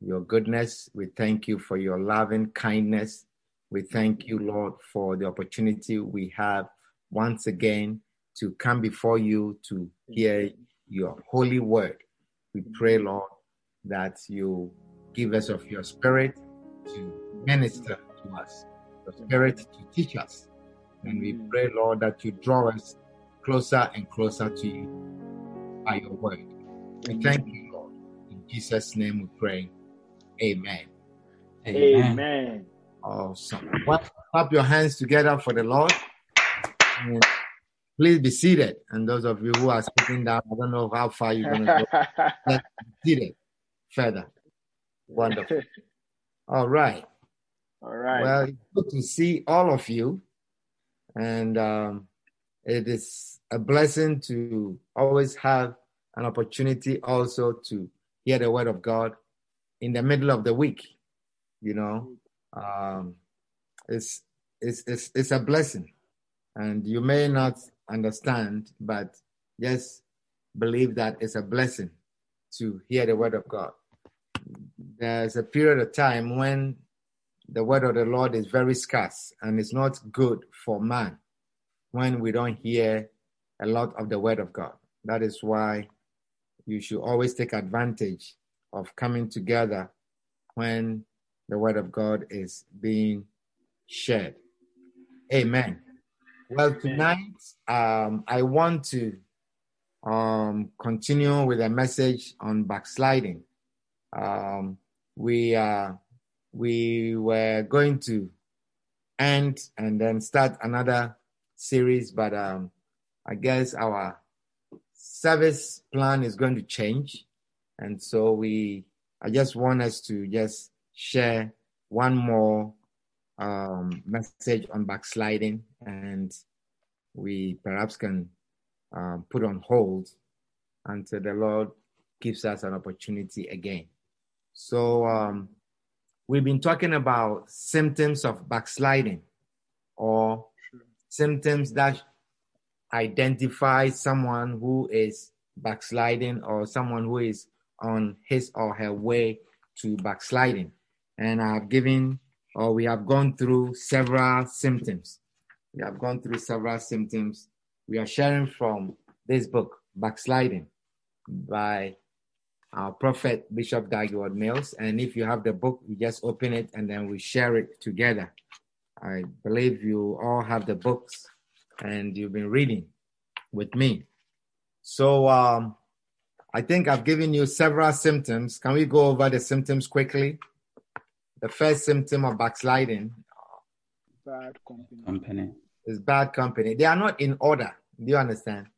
your goodness. We thank you for your loving kindness. We thank you, Lord, for the opportunity we have once again to come before you to hear your holy word. We pray, Lord, that you give us of your spirit to minister to us, your spirit to teach us. And we pray, Lord, that you draw us closer and closer to you by your word. We thank you, Lord. In Jesus' name we pray. Amen. Amen. Awesome. Well, clap your hands together for the Lord. And please be seated. And those of you who are sitting down, I don't know how far you're going to go. Let's be seated further. Wonderful. All right. All right. Well, it's good to see all of you. And um, it is a blessing to always have an opportunity also to hear the word of God in the middle of the week. You know, um, it's, it's, it's, it's a blessing. And you may not understand, but just believe that it's a blessing to hear the word of God. There's a period of time when the word of the Lord is very scarce and it's not good for man when we don't hear a lot of the word of God. That is why you should always take advantage of coming together when the word of God is being shared. Amen. Well, tonight um, I want to um, continue with a message on backsliding. Um, we uh, we were going to end and then start another series, but um, I guess our service plan is going to change, and so we I just want us to just share one more um, message on backsliding, and we perhaps can um, put on hold until the Lord gives us an opportunity again. So um, we've been talking about symptoms of backsliding or symptoms that identify someone who is backsliding or someone who is on his or her way to backsliding. And I've given or we have gone through several symptoms. We have gone through several symptoms. We are sharing from this book, Backsliding, by our prophet Bishop Dag Heward-Mills. And if you have the book, you just open it and then we share it together. I believe you all have the books and you've been reading with me. So um, I think I've given you several symptoms. Can we go over the symptoms quickly? The first symptom of backsliding Bad company. company. is bad company. They are not in order. Do you understand?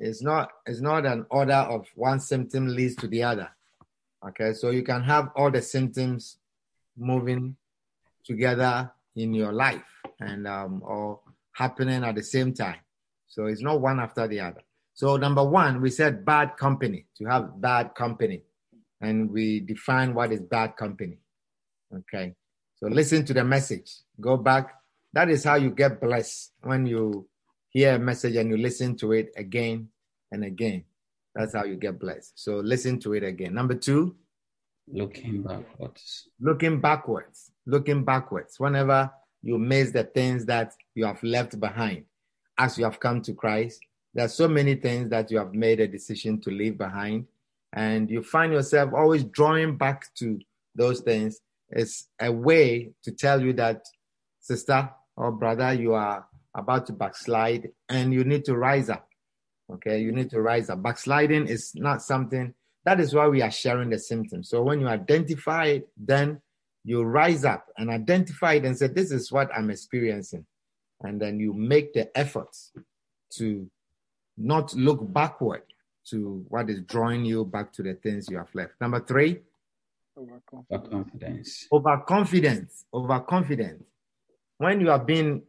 It's not it's not an order of one symptom leads to the other. Okay, so you can have all the symptoms moving together in your life and um, or happening at the same time. So it's not one after the other. So number one, we said bad company to have bad company, and we define what is bad company. Okay, so listen to the message. Go back. That is how you get blessed when you hear a message and you listen to it again and again. That's how you get blessed. So listen to it again. Number two, Looking backwards. looking backwards, looking backwards. Whenever you miss the things that you have left behind as you have come to Christ, there are so many things that you have made a decision to leave behind, and you find yourself always drawing back to those things. It's a way to tell you that, sister or brother, you are about to backslide and you need to rise up. Okay, you need to rise up. Backsliding is not something that is why we are sharing the symptoms. So when you identify it, then you rise up and identify it and say, This is what I'm experiencing. And then you make the efforts to not look backward to what is drawing you back to the things you have left. Number three, Overconfidence. Overconfidence. overconfidence overconfidence when you have been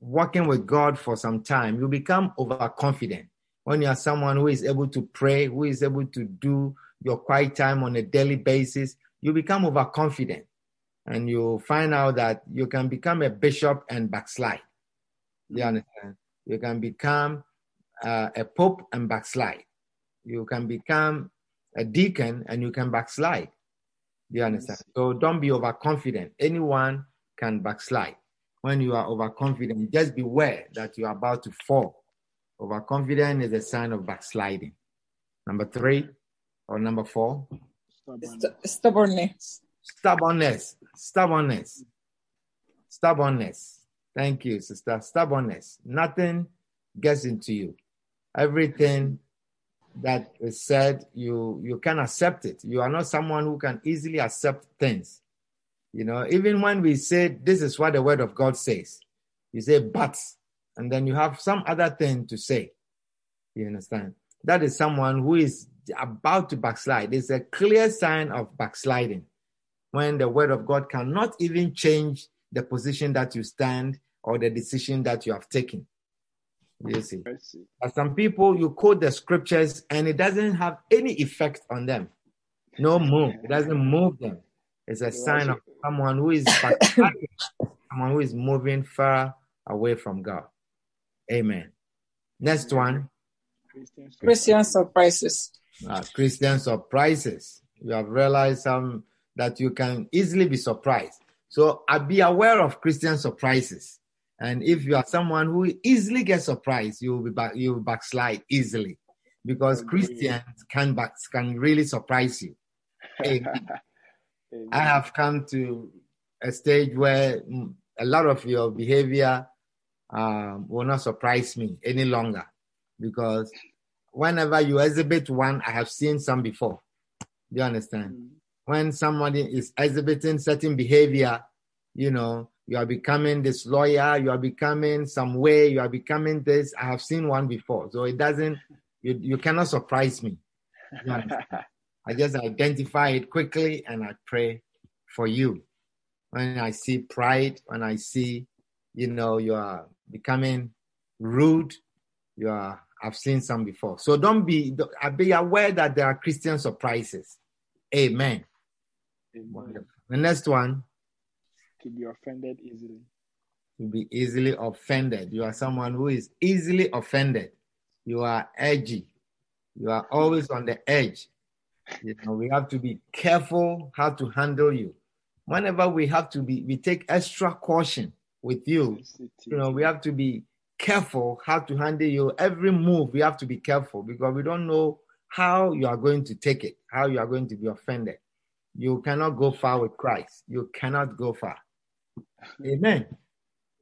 working with god for some time you become overconfident when you are someone who is able to pray who is able to do your quiet time on a daily basis you become overconfident and you find out that you can become a bishop and backslide you mm. understand you can become uh, a pope and backslide you can become a deacon and you can backslide do you understand? So don't be overconfident. Anyone can backslide. When you are overconfident, just beware that you are about to fall. Overconfident is a sign of backsliding. Number three or number four, stubbornness. stubbornness. Stubbornness. Stubbornness. Thank you, sister. Stubbornness. Nothing gets into you. Everything that is said, you you can accept it. You are not someone who can easily accept things. You know, even when we say this is what the word of God says, you say but, and then you have some other thing to say. You understand? That is someone who is about to backslide. It's a clear sign of backsliding when the word of God cannot even change the position that you stand or the decision that you have taken. You see. But some people, you quote the scriptures and it doesn't have any effect on them. No move. It doesn't move them. It's a sign of someone who is someone who is moving far away from God. Amen. Next one, Christians. Christian surprises. uh, Christian surprises. You have realized um, that you can easily be surprised. So I be aware of Christian surprises. And if you are someone who easily gets surprised, you will be back, you will backslide easily because. Christians can back, can really surprise you. I have come to a stage where a lot of your behavior um, will not surprise me any longer because whenever you exhibit one, I have seen some before. Do you understand? Mm. When somebody is exhibiting certain behavior, you know, you are becoming this lawyer, you are becoming some way, you are becoming this. I have seen one before. So it doesn't, you, you cannot surprise me. I just identify it quickly and I pray for you. When I see pride, when I see, you know, you are becoming rude, you are, I've seen some before. So don't be, be aware that there are Christian surprises. Amen. Amen. The next one, To be offended easily. to be easily offended. You are someone who is easily offended. You are edgy. You are always on the edge. You know, we have to be careful how to handle you. Whenever we have to be, we take extra caution with you. You know, we have to be careful how to handle you. Every move, we have to be careful because we don't know how you are going to take it, how you are going to be offended. You cannot go far with Christ. You cannot go far. Amen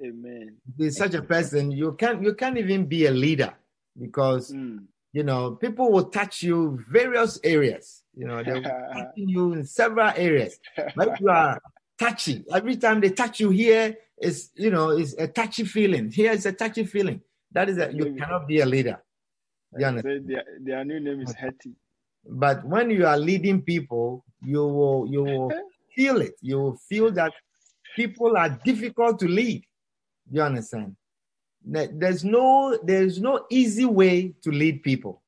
Amen. be such a person, you can't you can't even be a leader because Mm. you know people will touch you various areas. You know, they will touch you in several areas. But you are touchy, every time they touch you here, is you know, it's a touchy feeling. Here is a touchy feeling. That is a, you Maybe. cannot be a leader. You understand? Their, their new name is Hetty. But when you are leading people, you will you will feel it. You will feel that people are difficult to lead. You understand? There's no there's no easy way to lead people.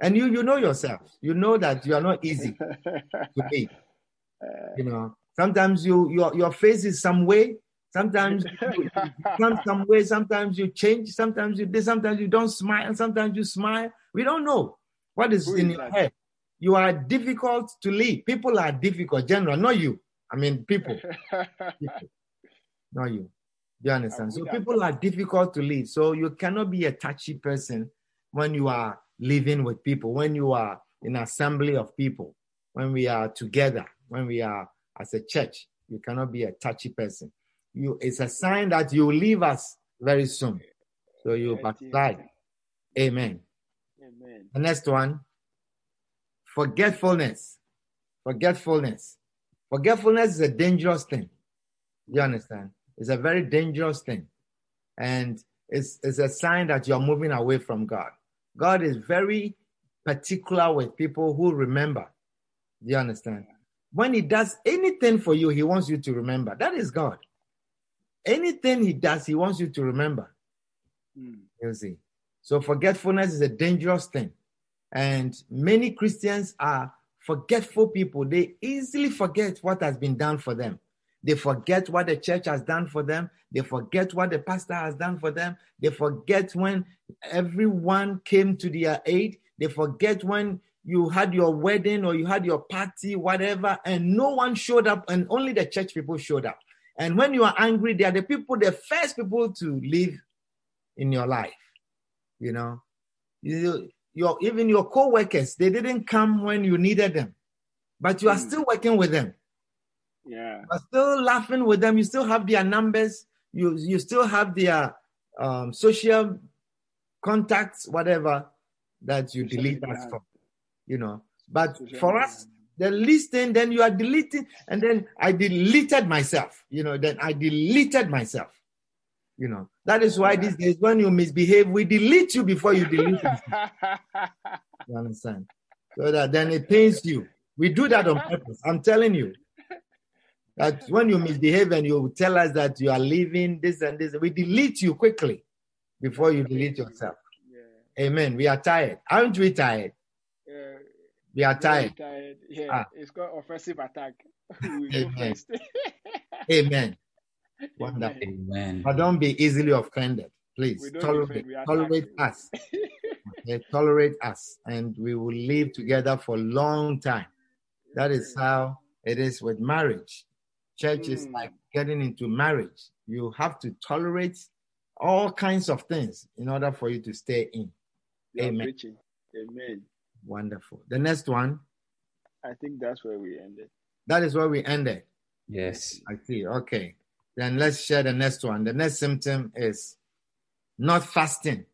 And you you know yourself. You know that you are not easy to lead. You know, sometimes you your your face is some way, sometimes you, come some way, sometimes you change, sometimes you sometimes you don't smile, sometimes you smile. We don't know what is in your head. You are difficult to lead. People are difficult, general, not you. I mean people, people, not you. Do you understand? So people are difficult to lead. So you cannot be a touchy person when you are living with people, when you are in assembly of people, when we are together, when we are as a church. You cannot be a touchy person. You, it's a sign that you leave us very soon. So you backslide. Amen. Amen. The next one, forgetfulness. Forgetfulness. Forgetfulness is a dangerous thing. You understand? It's a very dangerous thing. And it's, it's a sign that you're moving away from God. God is very particular with people who remember. You understand? when he does anything for you, he wants you to remember. That is God. Anything he does, he wants you to remember. Mm. You see. So forgetfulness is a dangerous thing. And many Christians are forgetful people. They easily forget what has been done for them. They forget what the church has done for them. They forget what the pastor has done for them. They forget when everyone came to their aid. They forget when you had your wedding or you had your party, whatever, and no one showed up, and only the church people showed up. And when you are angry, they are the people, the first people to leave in your life. You know, you, your even your co-workers, they didn't come when you needed them, but you are Mm. still working with them. Yeah. You are still laughing with them. You still have their numbers. You you still have their um, social contacts, whatever that you Social delete us from. You know, but Social for media. us, the least thing, then you are deleting, and then I deleted myself. You know, then I deleted myself. You know, that is why these days when you misbehave, we delete you before you delete yourself. You understand? So that then it pains you. We do that on purpose. I'm telling you. That when you misbehave and you tell us that you are leaving this and this, we delete you quickly before you delete yourself. yeah. Amen. We are tired. Aren't we tired? Yeah. We are tired. tired. Yeah. Ah. It's called offensive attack. Amen. Amen. Wonderful. Amen. Amen. But don't be easily offended. Please tolerate, defend, we attack. tolerate us. Okay, tolerate us, and we will live together for a long time. That is how it is with marriage. Church is Mm. like getting into marriage. You have to tolerate all kinds of things in order for you to stay in. You are Amen. preaching. Amen. Wonderful. The next one, I think that's where we ended. that is where we ended. Yes. I see. Okay. Then let's share the next one. The next symptom is not fasting.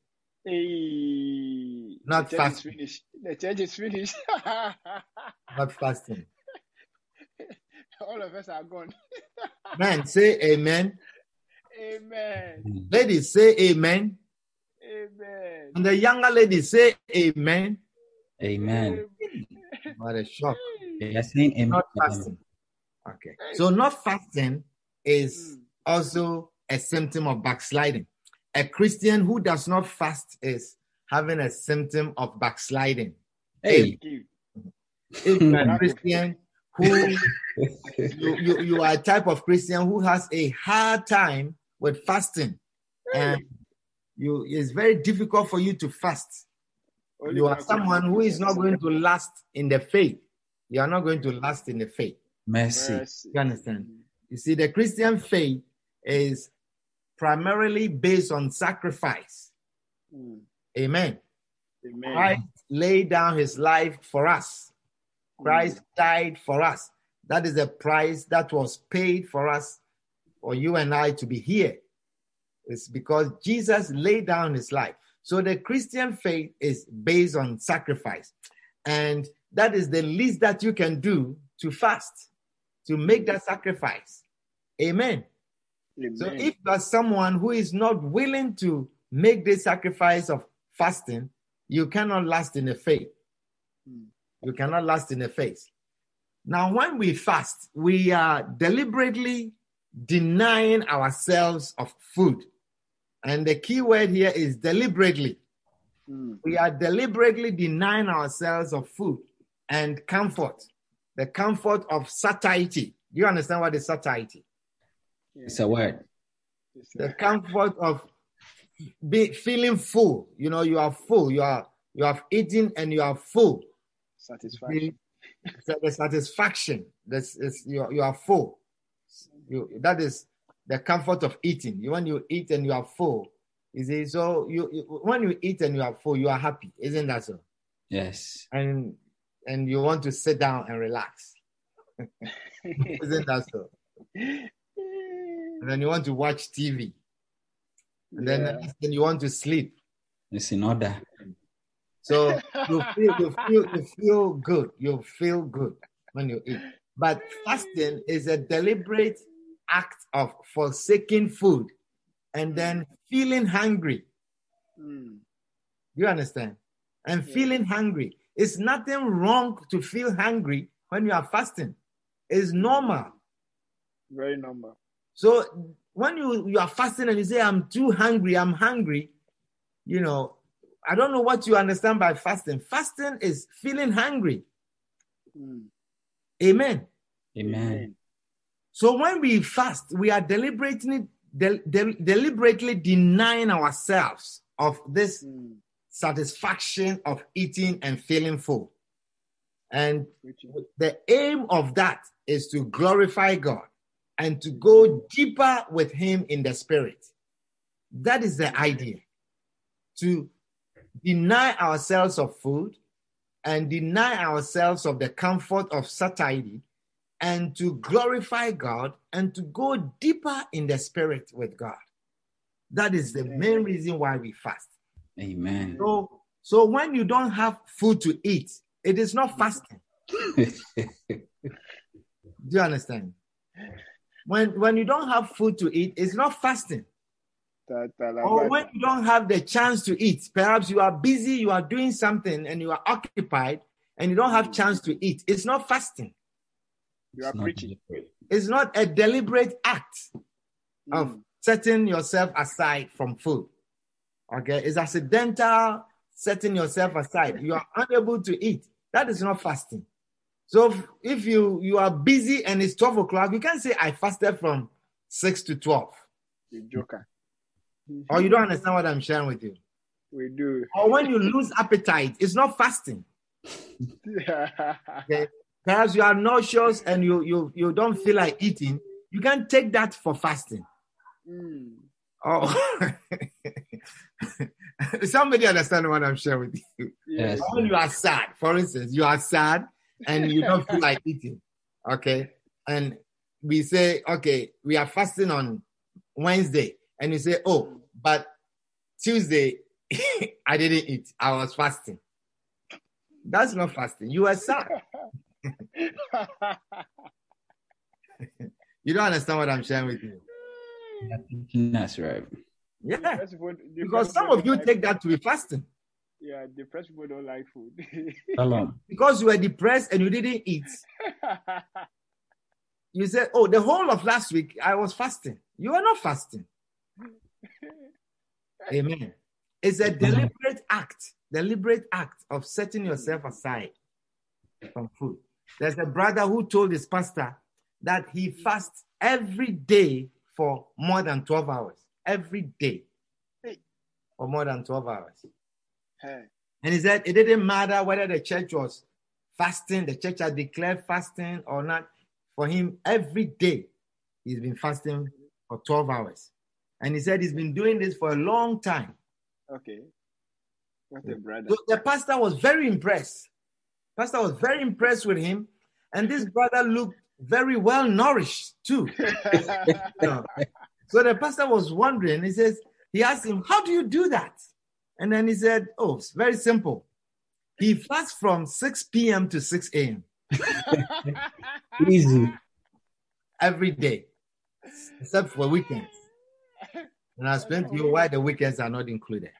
Hey, Not the church is fasting. finished. The church is finished. Not fasting. All of us are gone. Man, say amen. Amen. Ladies, say amen. Amen. And the younger ladies say amen. Amen. What a shock. They are saying amen. Not fasting. Okay. So not fasting is Mm. also a symptom of backsliding. A Christian who does not fast is having a symptom of backsliding. Hey. Give. If you're a Christian who you, you, you are a type of Christian who has a hard time with fasting, and you it's very difficult for you to fast. Only You are someone can who do is that. not going to last in the faith. You are not going to last in the faith. Mercy. Mercy. You understand? You see, the Christian faith is primarily based on sacrifice. Mm. Amen. Amen. Christ laid down his life for us. Christ died for us. That is the price that was paid for us, for you and I to be here. It's because Jesus laid down his life. So the Christian faith is based on sacrifice. And that is the least that you can do to fast, to make that sacrifice. Amen. Amen. So if you are someone who is not willing to make this sacrifice of fasting, you cannot last in the faith. Mm. You cannot last in the faith. Now, when we fast, we are deliberately denying ourselves of food. And the key word here is deliberately. Mm. We are deliberately denying ourselves of food and comfort, the comfort of satiety. Do you understand what is satiety? Yeah. It's a word. The comfort of be feeling full. You know, you are full. You are you have eaten and you are full. satisfaction. The, the satisfaction. This is you, are- you are full. You that is the comfort of eating. You when you eat and you are full. You see, so you, you when you eat and you are full, you are happy, isn't that so? Yes. And and you want to sit down and relax, isn't that so? And then you want to watch TV, and then Yeah. then you want to sleep. It's in order. So you feel you feel you feel good. You feel good when you eat. But fasting is a deliberate act of forsaking food and then feeling hungry. Mm. You understand? And Yeah. feeling hungry. It's nothing wrong to feel hungry when you are fasting. is normal. Very normal. So when you, you are fasting and you say, I'm too hungry, I'm hungry, you know, I don't know what you understand by fasting. Fasting is feeling hungry. Mm. Amen. Amen. So when we fast, we are deliberately del- del- deliberately denying ourselves of this Mm. satisfaction of eating and feeling full. And the aim of that is to glorify God and to go deeper with Him in the Spirit. That is the idea. To deny ourselves of food and deny ourselves of the comfort of satiety and to glorify God and to go deeper in the Spirit with God. That is the main reason why we fast. Amen. So, so when you don't have food to eat, it is not mm-hmm. fasting. Do you understand? When when you don't have food to eat, it's not fasting. Ta- ta- la- Or when you don't have the chance to eat, perhaps you are busy, you are doing something, and you are occupied, and you don't have chance to eat. It's not fasting. You are It's not preaching. deliberate. It's not a deliberate act of Mm. setting yourself aside from food. Okay, it's accidental setting yourself aside. You are unable to eat. That is not fasting. So if- if you you are busy and it's 12 o'clock, you can't say I fasted from 6 to 12. You joker. Or you don't understand what I'm sharing with you. We do. Or when you lose appetite, it's not fasting. Okay. Perhaps you are nauseous and you you you don't feel like eating. You can take that for fasting. Mm. Oh, somebody understand what I'm sharing with you. Yes. When you are sad, for instance, you are sad and you don't feel like eating. Okay. And we say, okay, we are fasting on Wednesday. And you say, oh, but Tuesday, I didn't eat. I was fasting. That's not fasting. You are sad. You don't understand what I'm sharing with you. That's right. Yeah. Because some of you take that to be fasting. Food. Yeah, depressed people don't like food. Shalom. Because you were depressed and you didn't eat. You said, oh, the whole of last week I was fasting. You are not fasting. Amen. It's a deliberate act, deliberate act of setting yourself aside from food. There's a brother who told his pastor that he fasts every day for more than 12 hours. Every day for more than 12 hours. Hey, And he said it didn't matter whether the church was fasting, the church had declared fasting or not. For him, every day he's been fasting for 12 hours. And he said he's been doing this for a long time. okay. What a brother. So the pastor was very impressed. Pastor was very impressed with him. And this brother looked very well nourished too. So the pastor was wondering, he says, he asked him, How do you do that? And then he said, Oh, it's very simple. He fasts from 6 p.m. to 6 a.m. Easy. every day, except for weekends. And I'll explain to you why the weekends are not included.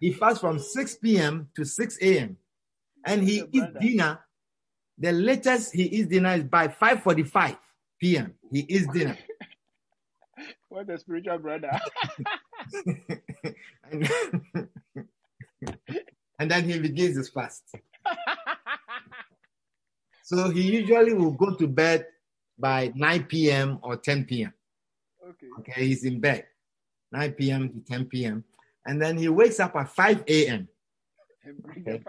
He fasts from 6 p.m. to 6 a.m. And he eats dinner. The latest he eats dinner is by 5:45 p.m. He eats dinner. what a spiritual brother. and, and then he begins his fast. So he usually will go to bed by 9 p.m. or 10 p.m. okay. Okay, he's in bed 9 p.m. to 10 p.m. And then he wakes up at 5 a.m. Okay.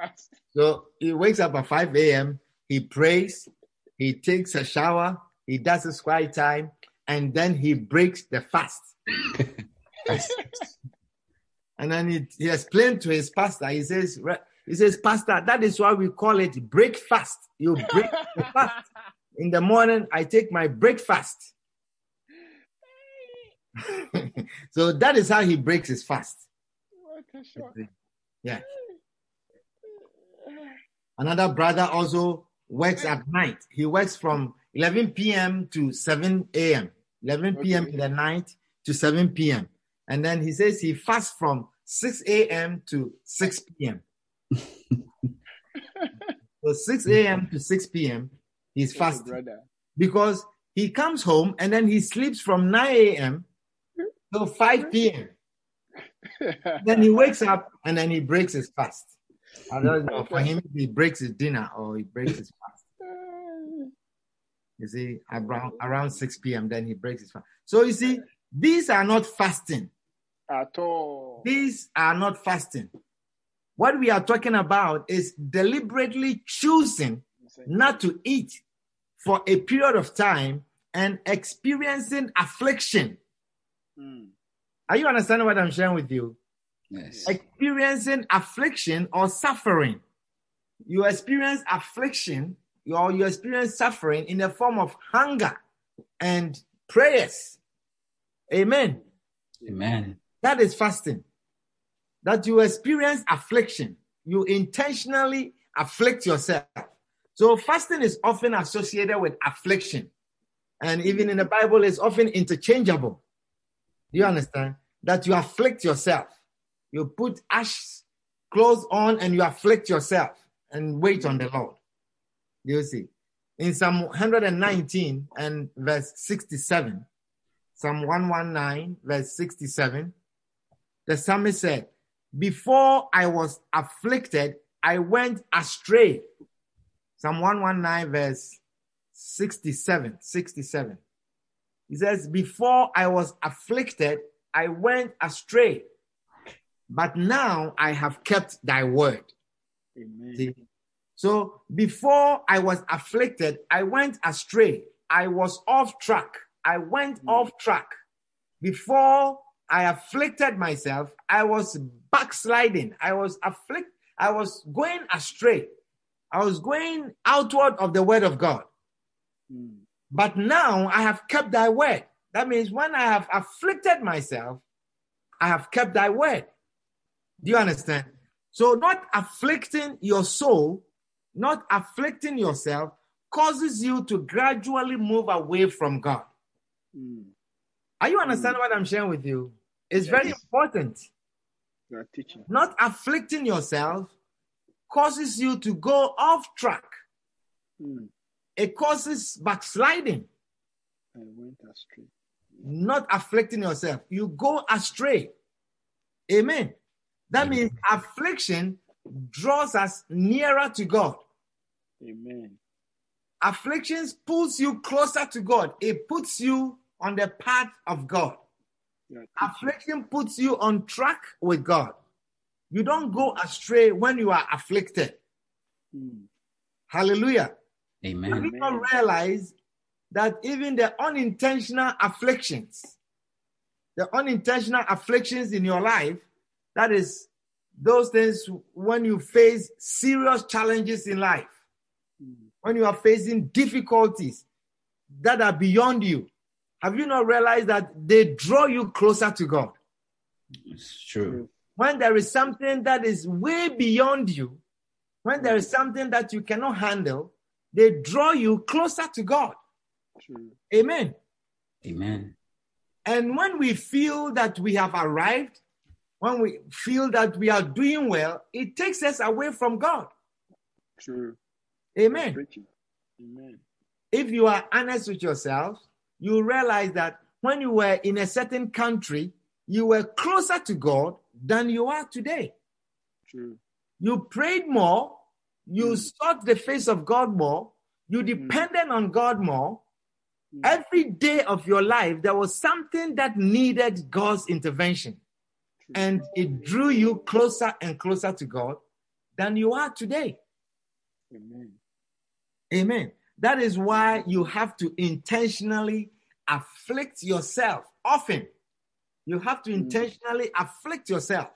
So he wakes up at 5 a.m. He prays, he takes a shower, he does his quiet time, and then he breaks the fast. And then he, he explained to his pastor, he says, he says, Pastor, that is why we call it breakfast. You break the fast. In the morning, I take my breakfast. so that is how he breaks his fast. what a shot. Yeah. Another brother also works at night. He works from 11 p.m. to 7 a.m. 11 p.m. Okay. in the night to 7 p.m. And then he says he fasts from 6 a.m. to 6 p.m. so 6 a.m. to 6 p.m. he's fasting. because he comes home and then he sleeps from 9 a.m. till 5 p.m. Then he wakes up and then he breaks his fast. I don't know. For him, he breaks his dinner or he breaks his fast. You see, around, around 6 p.m., then he breaks his fast. So you see, these are not fasting. At all. These are not fasting. What we are talking about is deliberately choosing not to eat for a period of time and experiencing affliction. Mm. Are you understanding what I'm sharing with you? Yes. Experiencing affliction or suffering. You experience affliction or you experience suffering in the form of hunger and prayers. Amen. Amen. That is fasting. That you experience affliction. You intentionally afflict yourself. So fasting is often associated with affliction. And even in the Bible, it's often interchangeable. Do you understand? That you afflict yourself. You put ash clothes on and you afflict yourself and wait on the Lord. Do you see? In Psalm 119 and verse 67, Psalm 119, verse 67, the psalmist said, Before I was afflicted, I went astray. Psalm 119, verse 67. 67. He says, Before I was afflicted, I went astray. But now I have kept thy word. Amen. See? So before I was afflicted, I went astray. I was off track. I went mm. off track. Before I afflicted myself, I was backsliding. I was afflict. I was going astray. I was going outward of the word of God. Mm. But now I have kept thy word. That means when I have afflicted myself, I have kept thy word. Do you understand? So, not afflicting your soul, not afflicting yourself, causes you to gradually move away from God. Mm. Are you understanding what I'm sharing with you? It's very important. You are teaching. Not afflicting yourself causes you to go off track. Mm. It causes backsliding. I went astray. not afflicting yourself. You go astray. Amen. That means affliction draws us nearer to God. Amen. Afflictions pulls you closer to God. It puts you on the path of God. You are teaching. Affliction puts you on track with God. You don't go astray when you are afflicted. Mm. Hallelujah. Have Amen. you not realized that even the unintentional afflictions, the unintentional afflictions in your life, that is those things when you face serious challenges in life, Mm. when you are facing difficulties that are beyond you, have you not realized that they draw you closer to God? It's true. When there is something that is way beyond you, when there is mm. something that you cannot handle, they draw you closer to God. True. Amen. Amen. And when we feel that we have arrived, when we feel that we are doing well, it takes us away from God. True. Amen. Amen. If you are honest with yourself, you realize that when you were in a certain country, you were closer to God than you are today. True. You prayed more, you Mm. sought the face of God more, you depended on God more. Mm. Every day of your life, there was something that needed God's intervention. True. and it drew you closer and closer to God than you are today. Amen. Amen. That is why you have to intentionally afflict yourself often. You have to hmm. intentionally afflict yourself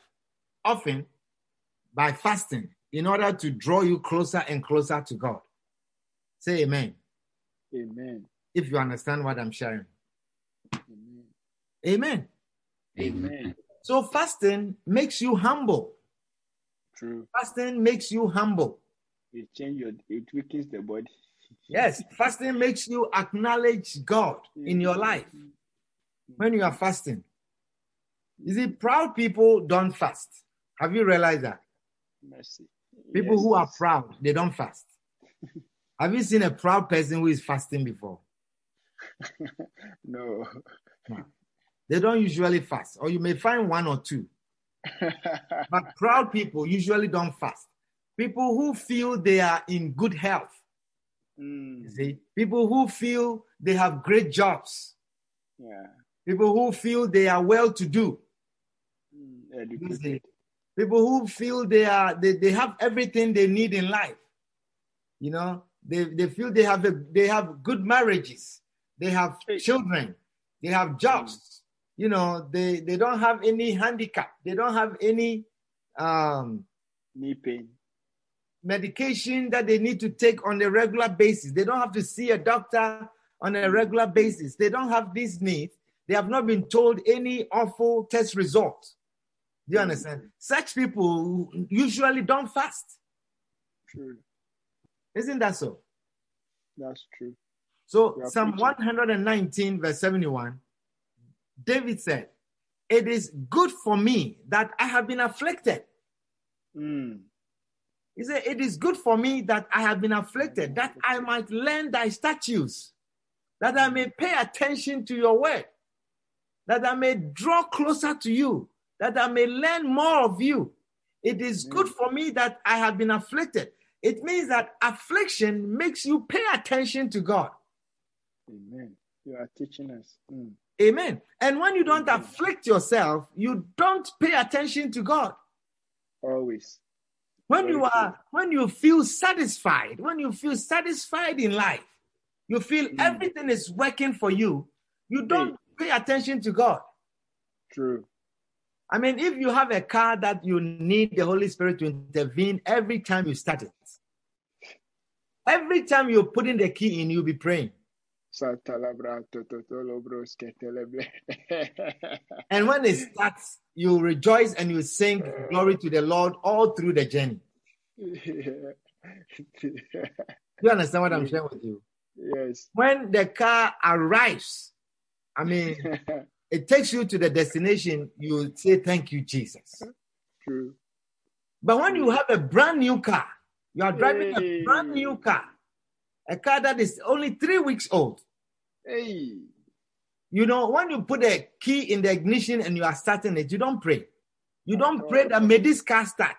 often by fasting in order to draw you closer and closer to God. Say amen Amen. if you understand what I'm sharing. Amen. Amen. Amen. So fasting makes you humble. True. Fasting makes you humble. It change your. It weakens the body. Yes, fasting makes you acknowledge God in your life when you are fasting. You see, proud people don't fast. Have you realized that? Mercy. People Yes. who are proud, they don't fast. Have you seen a proud person who is fasting before? no. They don't usually fast, or you may find one or two. But proud people usually don't fast. People who feel they are in good health, Mm, you see, people who feel they have great jobs, yeah. people who feel they are well to do, Mm, people who feel they are they, they have everything they need in life. You know, they, they feel they have a, they have good marriages, they have children, they have jobs. You know, they they don't have any handicap, they don't have any um Knee pain. Medication that they need to take on a regular basis. They don't have to see a doctor on a regular basis. They don't have these needs. They have not been told any awful test result. Do you understand? Such people usually don't fast. True. Isn't that so? That's true. So, Psalm 119, verse 71, David said, It is good for me that I have been afflicted. Mm, He said, It is good for me that I have been afflicted, that I might learn thy statutes, that I may pay attention to your word, that I may draw closer to you, that I may learn more of you. It is good for me that I have been afflicted. It means that affliction makes you pay attention to God. amen. You are teaching us. Mm, Amen. And when you don't Amen. afflict yourself, you don't pay attention to God. always. When you are, when you feel satisfied, when you feel satisfied in life, you feel Mm. everything is working for you, you don't pay attention to God. True. I mean, if you have a car that you need the Holy Spirit to intervene every time you start it, every time you put in the key in, you'll be praying. And when it starts, you rejoice and you sing glory to the Lord all through the journey. You understand what I'm sharing with you? yes. When the car arrives, I mean, it takes you to the destination, you say, Thank you, Jesus. True. But when you have a brand new car, you are driving a brand new car, a car that is only three weeks old. Hey. You know, when you put a key in the ignition and you are starting it, you don't pray. You don't oh, pray that may this car start.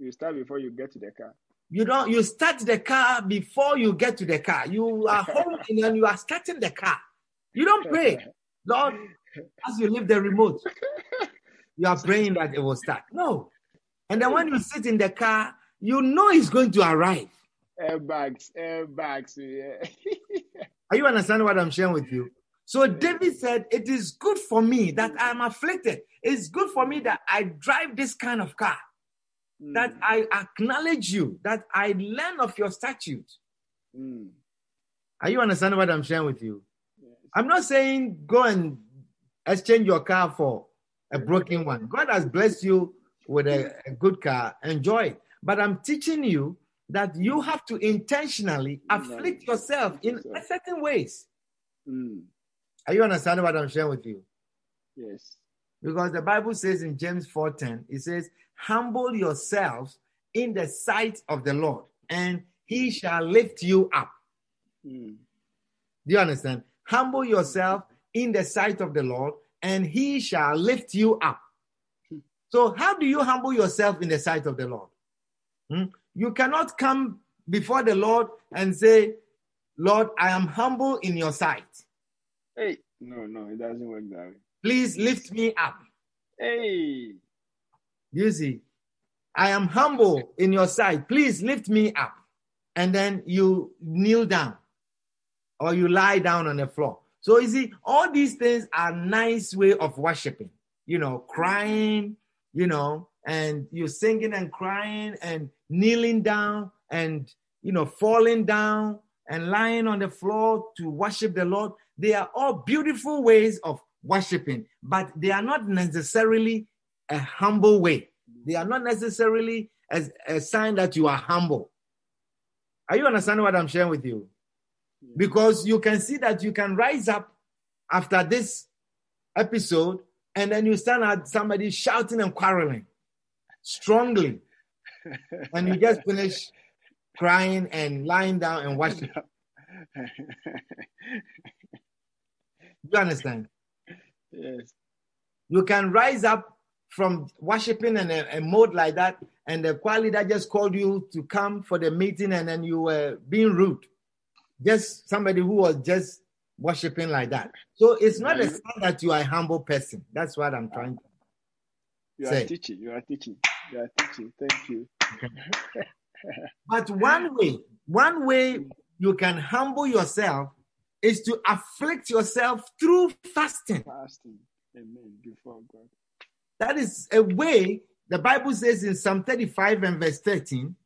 You start before you get to the car. You don't. You start the car before you get to the car. You are home and then you are starting the car. You don't pray, Lord, as you leave the remote. You are praying that it will start. No. And then when you sit in the car, you know it's going to arrive. Airbags, airbags. Yeah. Are you understanding what I'm sharing with you? So David said, It is good for me that I am afflicted. It's good for me that I drive this kind of car, that I acknowledge you, that I learn of your statutes. Mm. Are you understanding what I'm sharing with you? Yes. I'm not saying go and exchange your car for a broken one. God has blessed you with a, a good car. Enjoy it. But I'm teaching you that you have to intentionally afflict yourself in certain ways. Mm. Are you understanding what I'm sharing with you? Yes. Because the Bible says in James 4:10, it says, "Humble yourselves in the sight of the Lord, and he shall lift you up." Mm. Do you understand? Humble yourself in the sight of the Lord, and he shall lift you up. So, how do you humble yourself in the sight of the Lord? Hmm? You cannot come before the Lord and say, Lord, I am humble in your sight. Hey. No, no, it doesn't work that way. Please lift me up. Hey. You see, I am humble in your sight. Please lift me up. And then you kneel down or you lie down on the floor. So you see, all these things are nice way of worshiping. You know, crying, you know, and you're singing and crying and kneeling down and you know falling down and lying on the floor to worship the Lord. They are all beautiful ways of worshiping, but they are not necessarily a humble way. They are not necessarily as a sign that you are humble. Are you understanding what I'm sharing with you? Because you can see that you can rise up after this episode and then you stand at somebody shouting and quarreling strongly. and you just finish crying and lying down and worshiping. you understand? Yes. You can rise up from worshiping in a, a mode like that, and the choir leader just called you to come for the meeting, and then you were being rude. Just somebody who was just worshiping like that. So it's not a mm-hmm. sign that you are a humble person. That's what I'm trying to You Say. are teaching. You are teaching. You are teaching. Thank you. But one way, one way you can humble yourself is to afflict yourself through fasting. Fasting. Amen. Before God. That is a way the Bible says in Psalm 35 and verse 13,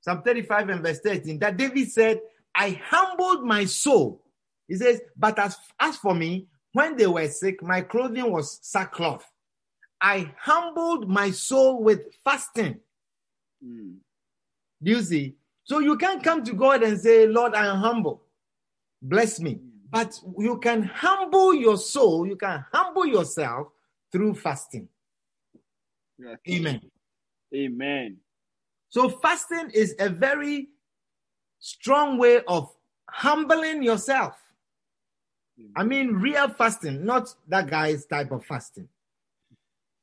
Psalm 35 and verse 13, that David said, I humbled my soul. He says, But as, as for me, when they were sick, my clothing was sackcloth. I humbled my soul with fasting. Mm. You see? So you can't come to God and say, Lord, I am humble. Bless me. But you can humble your soul, you can humble yourself through fasting. Teaching. Amen. Amen. So fasting is a very strong way of humbling yourself. I mean, real fasting, not that guy's type of fasting.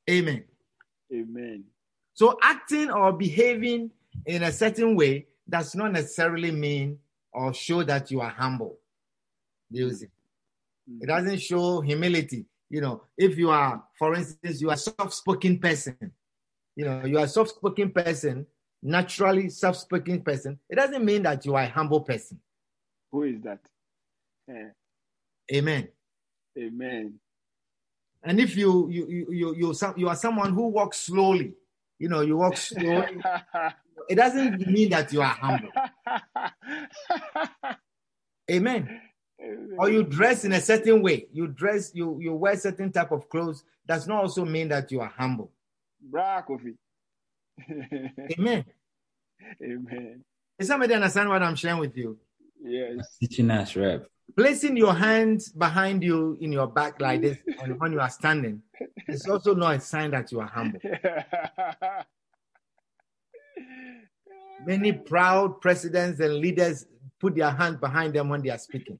Amen. Amen. So acting or behaving in a certain way does not necessarily mean or show that you are humble. Do you see? It doesn't show humility. You know, if you are, for instance, you are a soft-spoken person, you know, you are a soft-spoken person, naturally soft-spoken person, it doesn't mean that you are a humble person. Who is that? Eh, Amen. Amen. And if you you you you you, you are someone who walks slowly, you know, you walk slowly, it doesn't mean that you are humble. Amen. Or you dress in a certain way, you dress, you you wear certain type of clothes, does not also mean that you are humble. Bra Kofi. Amen. Amen. Is somebody understand what I'm sharing with you? Yes. Teaching us, Rev. Placing your hands behind you in your back like this, and when you are standing, it's also not a sign that you are humble. Many proud presidents and leaders put their hand behind them when they are speaking.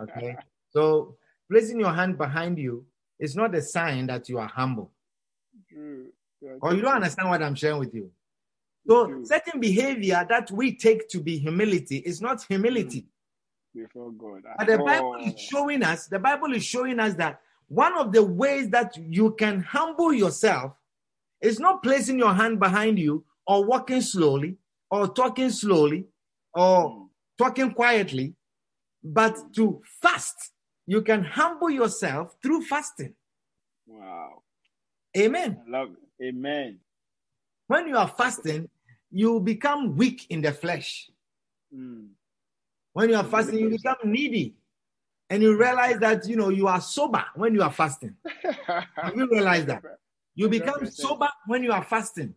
Okay. So placing your hand behind you is not a sign that you are humble. Or you don't understand what I'm sharing with you. So certain behavior that we take to be humility is not humility. Before God. But the Oh, Bible is showing us, the Bible is showing us that one of the ways that you can humble yourself is not placing your hand behind you or walking slowly or talking slowly or talking quietly, but to fast. You can humble yourself through fasting. Wow. Amen. I love it. Amen. When you are fasting, you become weak in the flesh. Mm. When you are fasting, you become needy. And you realize that you know you are sober when you are fasting. Have you realize that? You become sober when you are fasting.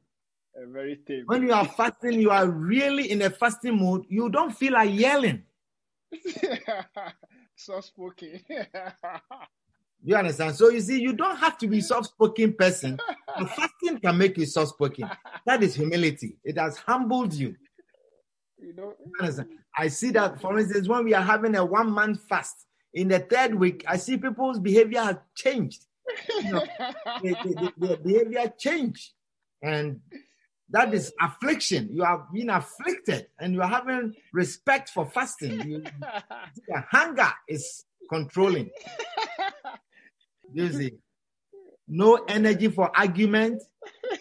A very tame. When you are fasting, you are really in a fasting mode. You don't feel like yelling. Soft spoken. You understand? So you see, you don't have to be soft-spoken person. But fasting can make you soft-spoken. That is humility. It has humbled you. You know. I see that, for instance, when we are having a one-month fast, in the third week, I see people's behavior has changed. You know, the, the- the- their behavior changed. And that is affliction. You are being afflicted and you are having respect for fasting. You, the hunger is controlling. You see, no energy for argument.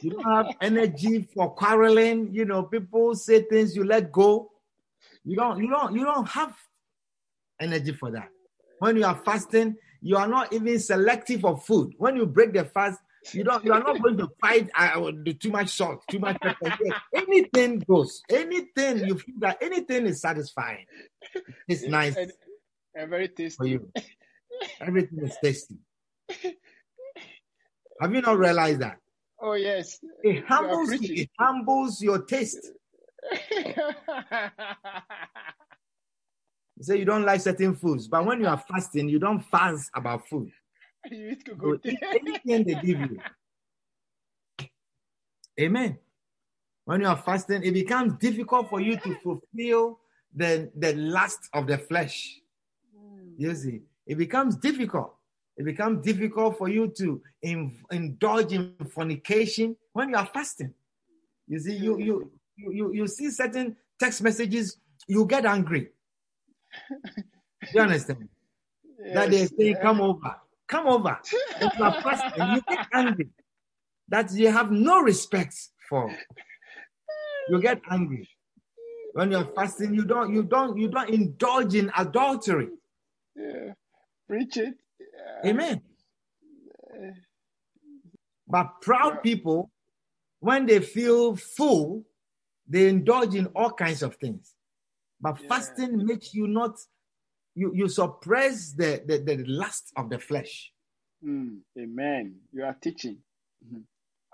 You don't have energy for quarreling. You know, people say things you let go. You don't, you don't, you don't have energy for that. When you are fasting, you are not even selective of food. When you break the fast, you don't, you are not going to fight uh, too much salt, too much pepper. Anything goes. Anything you feel that anything is satisfying. It's nice And, and very for tasty. you. Everything is tasty. Have you not realized that? Oh yes. It humbles you, it humbles your taste. You say you don't like certain foods, but when you are fasting, you don't fast about food. you go anything they give you. Amen. When you are fasting, it becomes difficult for you to fulfill the, the lust of the flesh. You see, it becomes difficult. It becomes difficult for you to in, indulge in fornication when you are fasting. You see, you you you you, see certain text messages, you get angry. you understand? That they say, "Come over, come over." If you are fasting, you get angry. That you have no respect for. You get angry when you're fasting. You don't you don't you don't indulge in adultery. Yeah. Preach it. Amen. But proud people, when they feel full, they indulge in all kinds of things. But Yeah. fasting makes you not, you, you suppress the, the, the lust of the flesh. Mm. Amen. You are teaching. Mhm.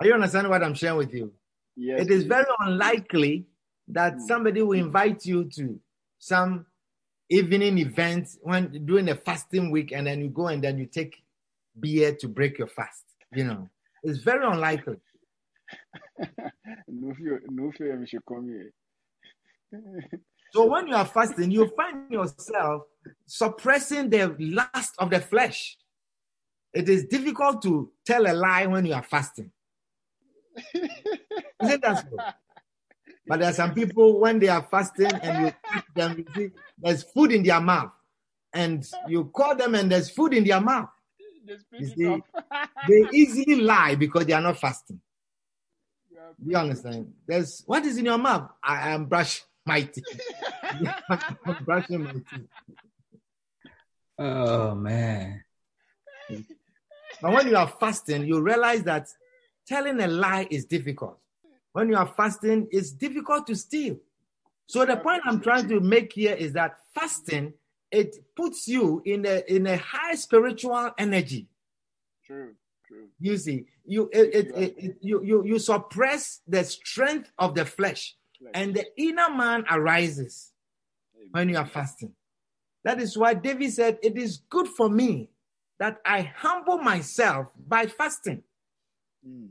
Are you understanding what I'm sharing with you? Yes. it is please. very unlikely that Mm. somebody will invite you to some evening event when during a fasting week and then you go and then you take beer to break your fast. You know, it's very unlikely. no fear, no fear, we should come here. So when you are fasting, you find yourself suppressing the lust of the flesh. It is difficult to tell a lie when you are fasting. Isn't that so? But there are some people when they are fasting and you catch them, you see there's food in their mouth, and you call them and there's food in their mouth. You see. They easily lie because they are not fasting. You are Do you understand? There's what is in your mouth? I am brushing my teeth. I'm brushing my teeth. Oh man. But when you are fasting, you realize that telling a lie is difficult. When you are fasting, it's difficult to steal. So the point I'm trying to make here is that fasting it puts you in a in a high spiritual energy. True, true. You see, you it, it, it, it- you, you you suppress the strength of the flesh, Flesh. and the inner man arises when you are fasting. That is why David said, It is good for me that I humble myself by fasting. Mm.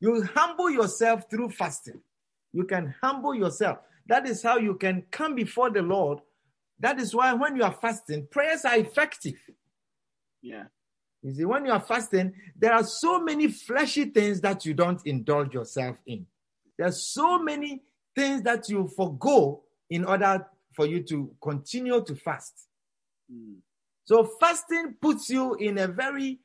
You humble yourself through fasting. You can humble yourself. That is how you can come before the Lord. That is why when you are fasting, prayers are effective. Yeah. You see, when you are fasting, there are so many fleshy things that you don't indulge yourself in. There are so many things that you forego in order for you to continue to fast. Mm. So fasting puts you in a very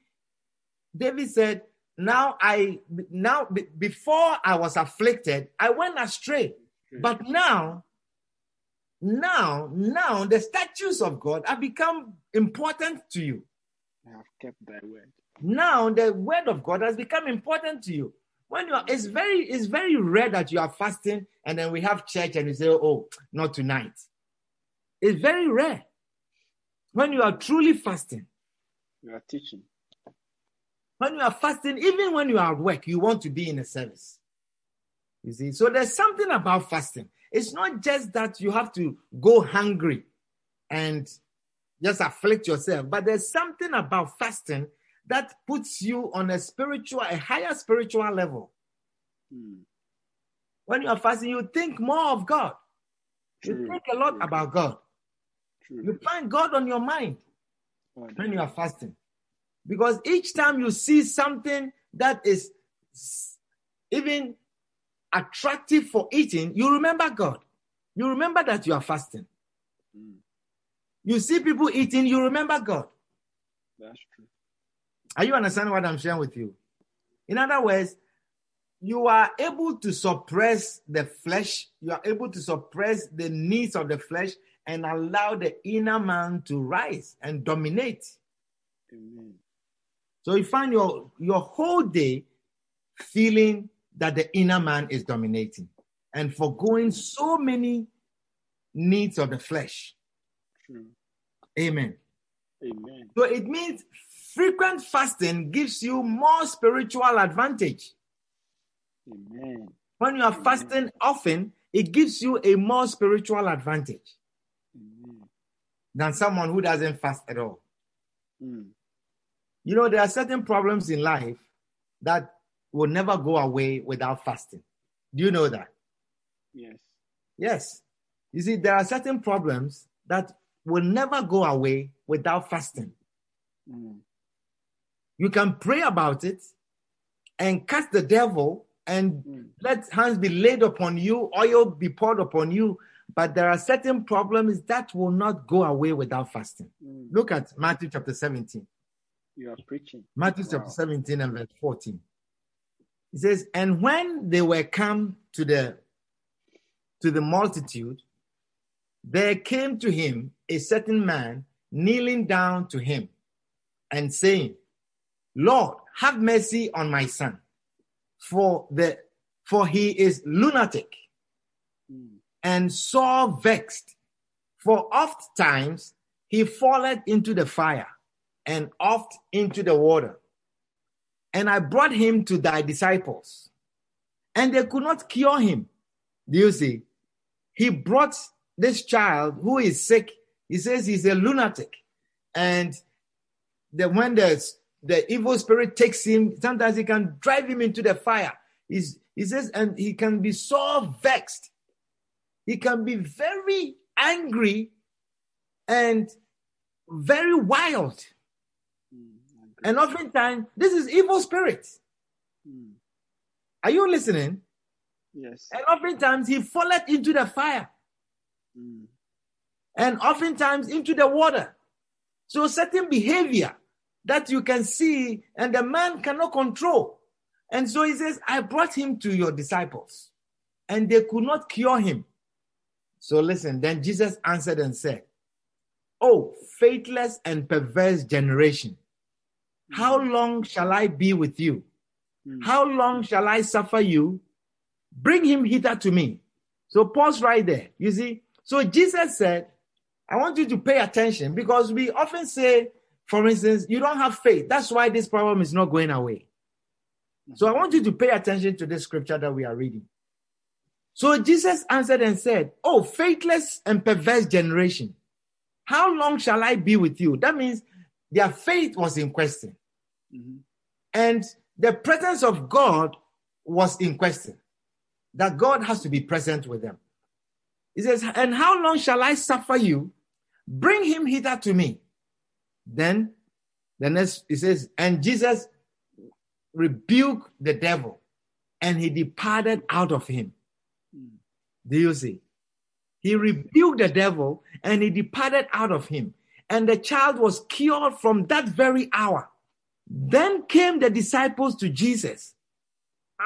David said, now I now be- before I was afflicted, I went astray. But now now now the statutes of God have become important to you. I have kept thy word. Now the word of God has become important to you. When you are, it's very, it's very rare that you are fasting and then we have church and you say, "Oh, not tonight." It's very rare. When you are truly fasting, You are teaching. When you are fasting, even when you are at work, you want to be in a service. You see, so there's something about fasting. It's not just that you have to go hungry and just afflict yourself, but there's something about fasting that puts you on a spiritual, a higher spiritual level. Mm. When you are fasting, you think more of God. You think a lot true. about God. True. You find God on your mind. Oh, when you are fasting. Because each time you see something that is even attractive for eating, you remember God. You remember that you are fasting. Mm. You see people eating, you remember God. That's true. Are you understanding what I'm sharing with you? In other words, you are able to suppress the flesh, you are able to suppress the needs of the flesh and allow the inner man to rise and dominate. Amen. So you find your your whole day feeling that the inner man is dominating and foregoing so many needs of the flesh. True. Amen. Amen. So it means frequent fasting gives you more spiritual advantage. Amen. When you are fasting often, it gives you a more spiritual advantage Amen. than someone who doesn't fast at all. Mm. You know, there are certain problems in life that will never go away without fasting. Do you know that? Yes. Yes. You see, there are certain problems that will never go away without fasting. Mm. You can pray about it and cast the devil and Mm. let hands be laid upon you, oil be poured upon you. But there are certain problems that will not go away without fasting. Mm. Look at Matthew chapter 17. You are preaching. Matthew Wow. chapter 17 and verse 14. It says, And when they were come to the to the multitude, there came to him a certain man kneeling down to him and saying, Lord, have mercy on my son, for the for he is lunatic Mm. and sore vexed. For oft times he falleth into the fire and oft into the water. And I brought him to thy disciples, and they could not cure him. Do you see? He brought this child who is sick. He says he's a lunatic. And the, when the, the evil spirit takes him, sometimes he can drive him into the fire. He's, he says, and he can be so vexed. He can be very angry and very wild. And oftentimes, this is evil spirits. Mm. Are you listening? Yes. And oftentimes, he falleth into the fire Mm. and oftentimes into the water. So, certain behavior that you can see and the man cannot control. And so he says, I brought him to your disciples and they could not cure him. So, listen, then Jesus answered and said, Oh, faithless and perverse generation, how long shall I be with you? Mm. How long shall I suffer you? Bring him hither to me. So pause right there. You see, so Jesus said, I want you to pay attention because we often say, for instance, you don't have faith. That's why this problem is not going away. So I want you to pay attention to this scripture that we are reading. So Jesus answered and said, Oh, faithless and perverse generation, how long shall I be with you? That means their faith was in question Mhm. and the presence of God was in question. That God has to be present with them. He says, And how long shall I suffer you? Bring him hither to me. Then the next he says, And Jesus rebuked the devil, and he departed out of him. Mm. Do you see? He rebuked the devil and he departed out of him. And the child was cured from that very hour. Then came the disciples to Jesus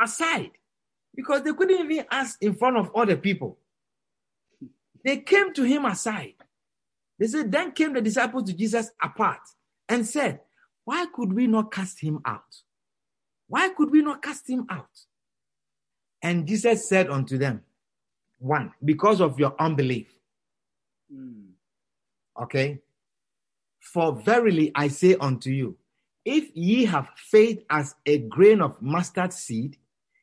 aside because they couldn't even ask in front of other people. They came to him aside. They said, Then came the disciples to Jesus apart and said, Why could we not cast him out? Why could we not cast him out? And Jesus said unto them, One, because of your unbelief. Mm. Okay. For verily I say unto you, if ye have faith as a grain of mustard seed,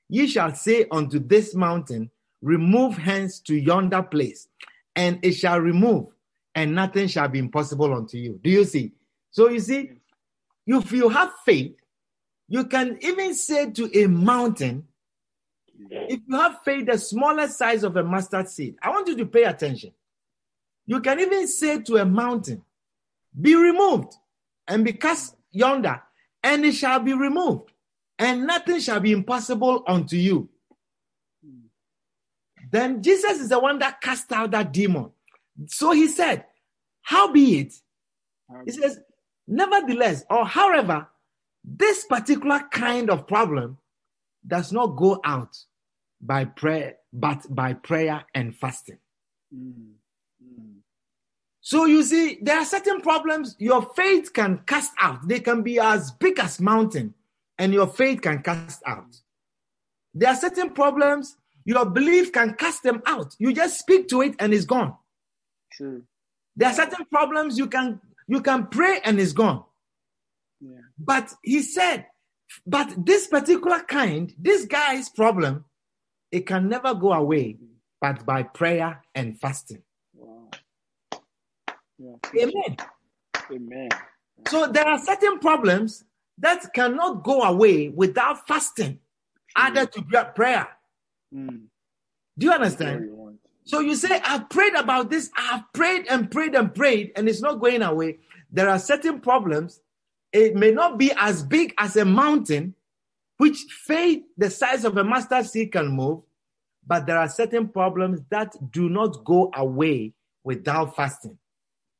ye shall say unto this mountain, Remove hence to yonder place, and it shall remove, and nothing shall be impossible unto you. Do you see? So you see, if you have faith, you can even say to a mountain, if you have faith the smallest size of a mustard seed, I want you to pay attention. You can even say to a mountain, Be removed and be cast yonder, and it shall be removed, and nothing shall be impossible unto you. Then Jesus is the one that cast out that demon. So he said, How be it? He says, Nevertheless, or however, this particular kind of problem does not go out by prayer, but by prayer and fasting. Mm. Mm. So you see, there are certain problems your faith can cast out. They can be as big as mountain, and your faith can cast out. There are certain problems your belief can cast them out. You just speak to it and it's gone. True. There are certain problems you can you can pray and it's gone. Yeah. But he said, but this particular kind, this guy's problem, it can never go away but by prayer and fasting. Yeah. Amen. Amen. So there are certain problems that cannot go away without fasting, added to prayer. Mm. Do you understand? you. So you say, I've prayed about this, I've prayed and prayed and prayed, and it's not going away. There are certain problems. It may not be as big as a mountain, which faith the size of a mustard seed can move, but there are certain problems that do not go away without fasting.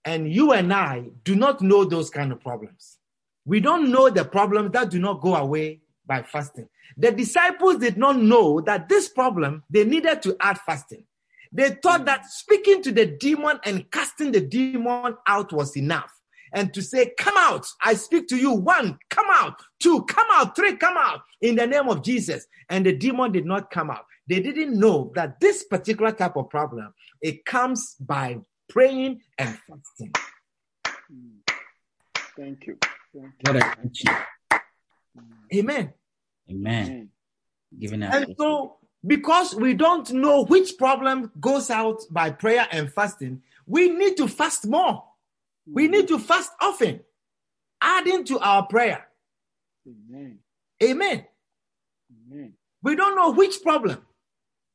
And you and I do not know those kind of problems. We don't know the problems that do not go away by fasting. The disciples did not know that this problem, they needed to add fasting. They thought that speaking to the demon and casting the demon out was enough. And to say, Come out, I speak to you. One, come out. Two, come out. Three, come out in the name of Jesus. And the demon did not come out. They didn't know that this particular type of problem, it comes by praying and fasting. Mm. Thank you. Thank What a teaching. Amen. you. Amen. Amen. Giving us. And so, because we don't know which problem goes out by prayer and fasting, we need to fast more. We mm. need to fast often, adding to our prayer. Amen. Amen. Amen. We don't know which problem,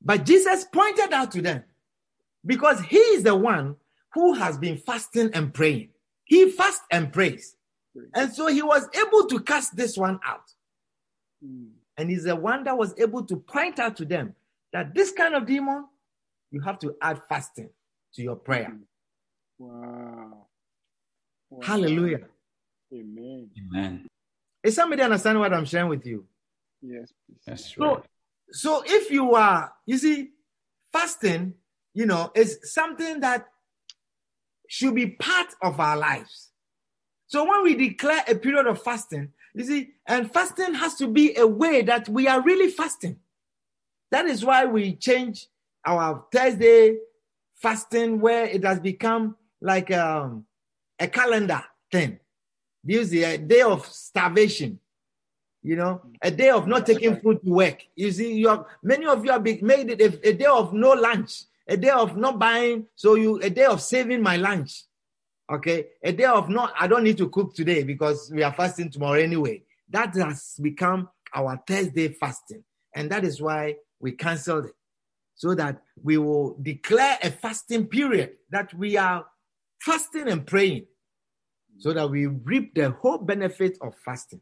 but Jesus pointed out to them because he is the one who has been fasting and praying. He fasts and prays. And so he was able to cast this one out. Mm. And he's the one that was able to point out to them that this kind of demon, you have to add fasting to your prayer. Wow. Wow. Hallelujah. Amen. Amen. Is somebody understand what I'm sharing with you? Yes, please. That's So, right. so if you are, you see, fasting, you know, is something that should be part of our lives. So when we declare a period of fasting, you see, and fasting has to be a way that we are really fasting. That is why we change our Thursday fasting where it has become like um, a calendar thing. You see, a day of starvation, you know, a day of not taking food to work. You see, you have many of you have made it a, a day of no lunch, a day of not buying, so you a day of saving my lunch. Okay, a day of not, I don't need to cook today because we are fasting tomorrow anyway. That has become our Thursday fasting, and that is why we canceled it so that we will declare a fasting period that we are fasting and praying so that we reap the whole benefit of fasting.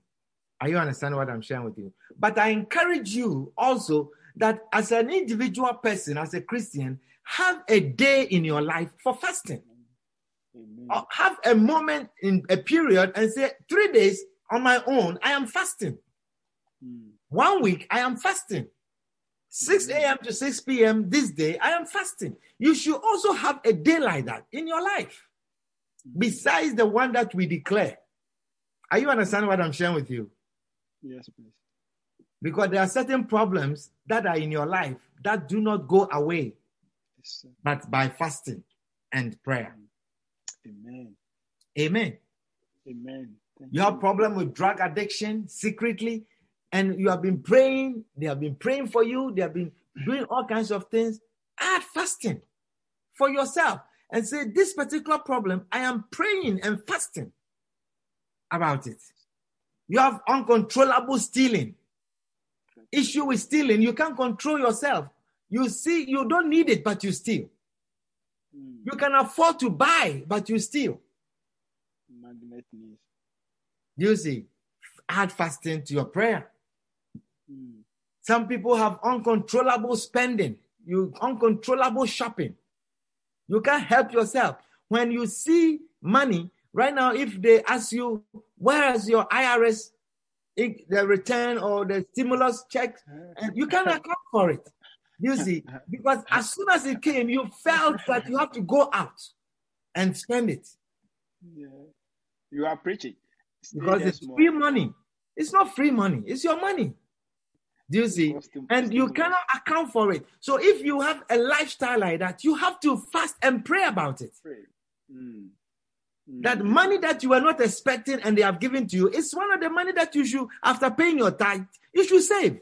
Are you understanding what I'm sharing with you? But I encourage you also that as an individual person, as a Christian, have a day in your life for fasting. Amen. Or have a moment in a period and say, three days on my own, I am fasting. Mm. One week, I am fasting. 6 a.m. to 6 p.m. this day, I am fasting. You should also have a day like that in your life, besides the one that we declare. Are you understanding what I'm sharing with you? Yes, please. Because there are certain problems that are in your life that do not go away, Yes, but by fasting and prayer. Amen. Amen. Amen. Thank You have problem with drug addiction secretly, and you have been praying. They have been praying for you. They have been doing all kinds of things. Add fasting for yourself and say, "This particular problem, I am praying and fasting about it." You have uncontrollable stealing. Issue with stealing. You can't control yourself. You see, you don't need it, but you steal. Mm. You can afford to buy, but you steal. Magnet news. You see, add fasting to your prayer. Mm. Some people have uncontrollable spending, you uncontrollable shopping. You can't help yourself. When you see money, right now, if they ask you, where is your IRS, the return or the stimulus check, and you can't account for it. You see, because as soon as it came, you felt that you have to go out and spend it Yeah. You are preaching. Stay because it's small. free money. It's not free money, it's your money. Do you see? Too- and you cannot account for it. So if you have a lifestyle like that, you have to fast and pray about it. Pray. Mm. Mm. That money that you were not expecting and they have given to you is one of the money that you should, after paying your tithe, you should save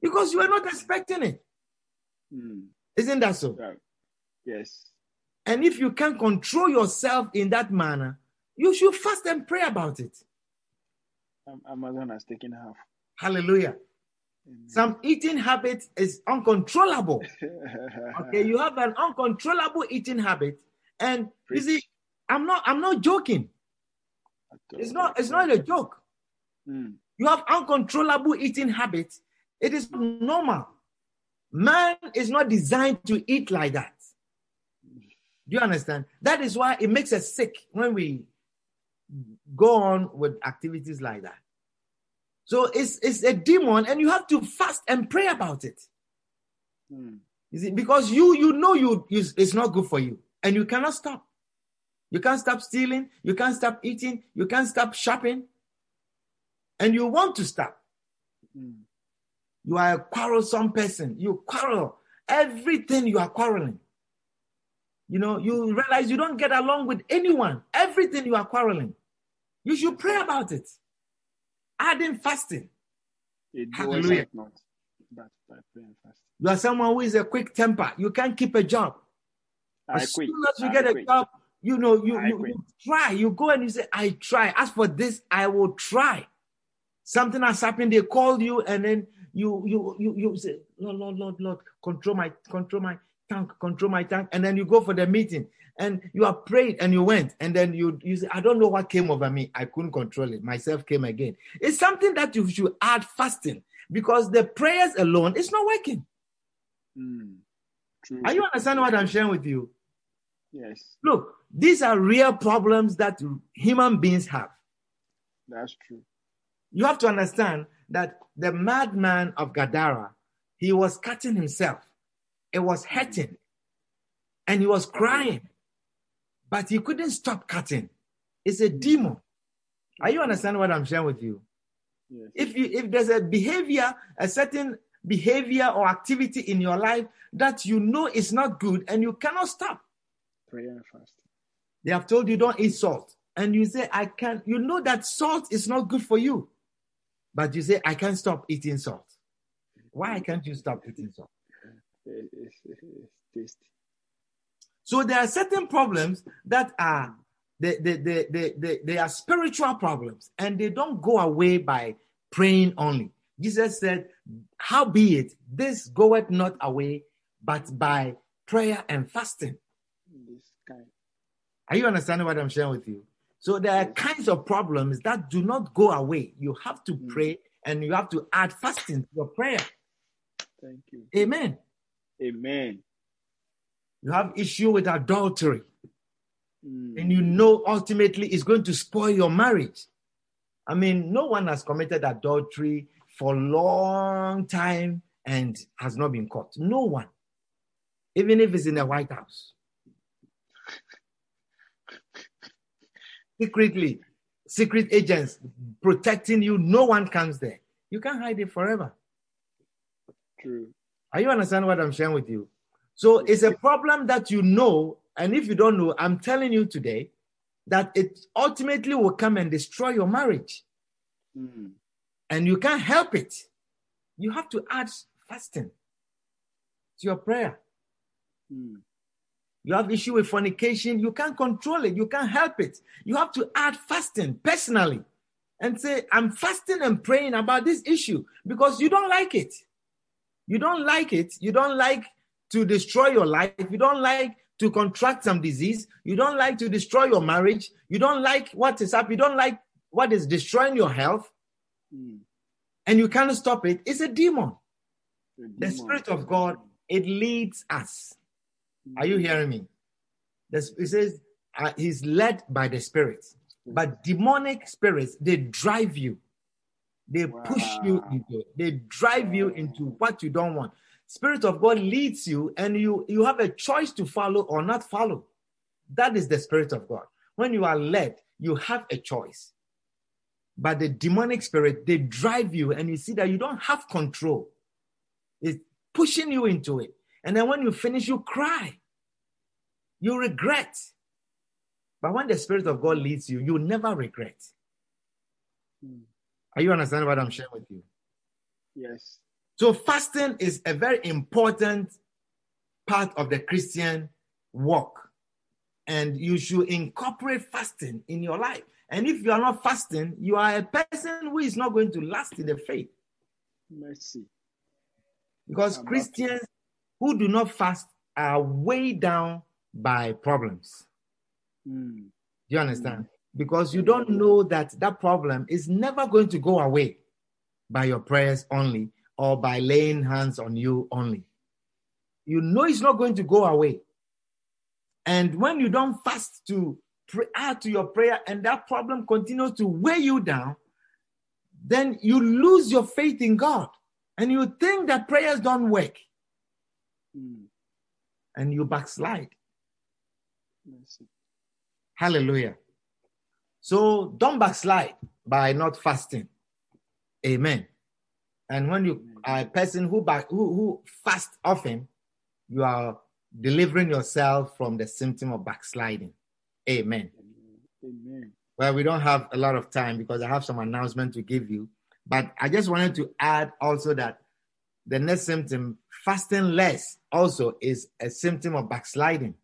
because you were not expecting it. Mm. Isn't that so? Right. Yes. And if you can control yourself in that manner, you should fast and pray about it. Amazon has taken half. Hallelujah. Some eating habit is uncontrollable. Okay, you have an uncontrollable eating habit, and you see, I'm not, I'm not joking. It's not, it's not a joke. Mm. You have uncontrollable eating habits. It is normal. Man is not designed to eat like that. Do you understand? That is why it makes us sick when we go on with activities like that. So it's it's a demon, and you have to fast and pray about it. Mm. You see, because you you know you, you it's not good for you, and you cannot stop. You can't stop stealing. You can't stop eating. You can't stop shopping, and you want to stop. Mm. You are a quarrelsome person. You quarrel everything. You are quarreling. You know, you realize you don't get along with anyone. Everything you are quarreling. You should pray about it. Adding fasting. It Hallelujah. Not, but by prayer fasting. You are someone who is a quick temper. You can't keep a job. I as quit. soon as you I get a job, you know, you, you, you try. You go and you say, I try. As for this, I will try. Something has happened, they call you, and then you you you you say, Lord, Lord, Lord, Lord, control my control my tongue, control my tongue. And then you go for the meeting and you are prayed and you went, and then you you say, I don't know what came over me. I couldn't control it. Myself came again. It's something that you should add fasting because the prayers alone is not working. Mm. Are you understanding what I'm sharing with you? Yes, Look, these are real problems that human beings have. that's true. You have to understand that the madman of Gadara, he was cutting himself. It was hurting. And he was crying. But he couldn't stop cutting. It's a demon. Are you understanding what I'm sharing with you? Yes. If you if there's a behavior, a certain behavior or activity in your life that you know is not good and you cannot stop, prayer and fast. They have told you don't eat salt. And you say, I can't. You know that salt is not good for you. But you say, I can't stop eating salt. Why can't you stop eating salt? It- It's, it's tasty. So there are certain problems that are they, they, they, they, they, they are spiritual problems and they don't go away by praying only. Jesus said, How be it, this goeth not away, but by prayer and fasting. This kind. Are you understanding what I'm sharing with you? So there are kinds of problems that do not go away. You have to Mm. pray and you have to add fasting to your prayer. Thank you. Amen. Amen. You have issue with adultery Mm. and you know ultimately it's going to spoil your marriage. I mean, no one has committed adultery for a long time and has not been caught. No one. Even if it's in the White House. Secretly, secret agents protecting you, no one comes there. You can't hide it forever. True. Are you understand what I'm sharing with you? So it's a problem that you know, and if you don't know, I'm telling you today that it ultimately will come and destroy your marriage, Mm. and you can't help it. You have to add fasting to your prayer. Mm. You have issue with fornication, you can't control it, you can't help it. You have to add fasting personally and say, I'm fasting and praying about this issue because you don't like it. You don't like it. You don't like to destroy your life. You don't like to contract some disease. You don't like to destroy your marriage. You don't like what is up. You don't like what is destroying your health Mm. and you can't stop it. It's a demon. The The. Spirit of God, it leads us. Are you hearing me? The, it says uh, he's led by the Spirit, but demonic spirits they drive you, they push you into, it. they drive you into what you don't want. Spirit of God leads you, and you you have a choice to follow or not follow. That is the Spirit of God. When you are led, you have a choice. But the demonic spirit, they drive you, and you see that you don't have control. It's pushing you into it. And then when you finish, you cry. You regret. But when the Spirit of God leads you, you never regret. Mm. Are you understanding what I'm sharing with you? Yes. So, fasting is a very important part of the Christian walk. And you should incorporate fasting in your life. And if you are not fasting, you are a person who is not going to last in the faith. Mercy. Because About- Christians who do not fast are weighed down by problems. Mm. Do you understand? Because you don't know that that problem is never going to go away by your prayers only or by laying hands on you only. You know it's not going to go away. And when you don't fast to pray, add to your prayer and that problem continues to weigh you down, then you lose your faith in God and you think that prayers don't work Mm. and you backslide. Hallelujah. So don't backslide by not fasting. Amen. And when you are a person who back, who, who fast often, you are delivering yourself from the symptom of backsliding. Amen. Amen. Well, we don't have a lot of time because I have some announcement to give you. But I just wanted to add also that the next symptom, fasting less, also is a symptom of backsliding.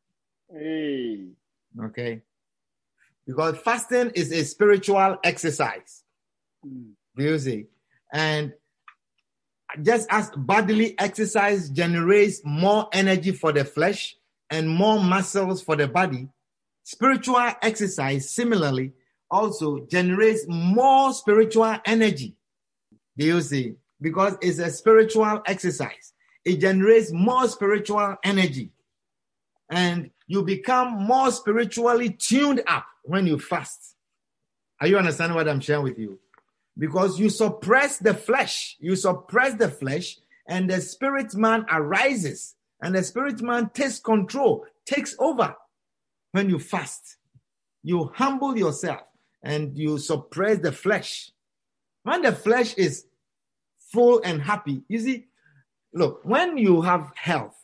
Hey. Okay. Because fasting is a spiritual exercise. Mm. Do you see? And just as bodily exercise generates more energy for the flesh and more muscles for the body, spiritual exercise similarly also generates more spiritual energy. Do you see? Because it's a spiritual exercise, it generates more spiritual energy. And you become more spiritually tuned up when you fast. Are you understanding what I'm sharing with you? Because you suppress the flesh, you suppress the flesh, and the spirit man arises, and the spirit man takes control, takes over when you fast. You humble yourself and you suppress the flesh. When the flesh is full and happy, you see, look, when you have health,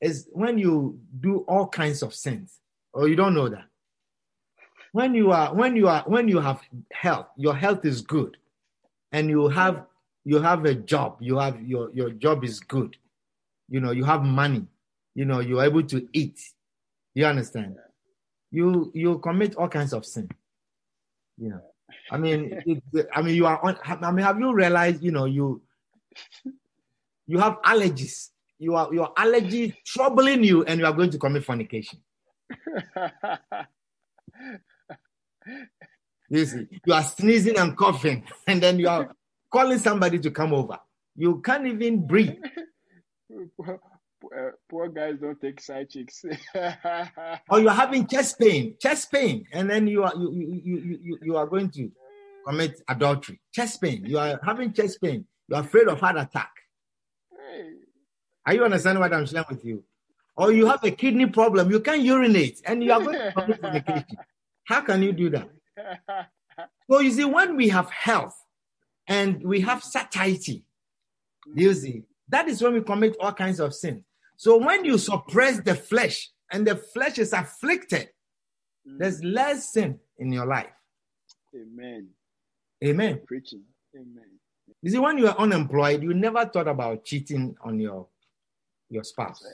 is when you do all kinds of sins, or you don't know that. When you are when you are when you have health, your health is good, and you have you have a job, you have your your job is good, you know, you have money, you know, you're able to eat. You understand? You you commit all kinds of sin. You know, I mean, it, I mean, you are on. I mean, have you realized? You know, you you have allergies. You are your allergy troubling you, and you are going to commit fornication. You see, you are sneezing and coughing, and then you are calling somebody to come over. You can't even breathe. poor, poor, guys don't take side chicks. Or you are having chest pain, chest pain, and then you are you you you you, you are going to commit adultery. Chest pain. You are having chest pain. You are afraid of heart attack. Are you understanding what I'm sharing with you? Or you have a kidney problem. You can't urinate, and you are going to. How can you do that? So you see, when we have health and we have satiety, you see, that is when we commit all kinds of sin. So when you suppress the flesh and the flesh is afflicted, there's mm. less sin in your life. Amen. Amen. Preaching. Amen. You see, when you are unemployed, you never thought about cheating on your your spouse.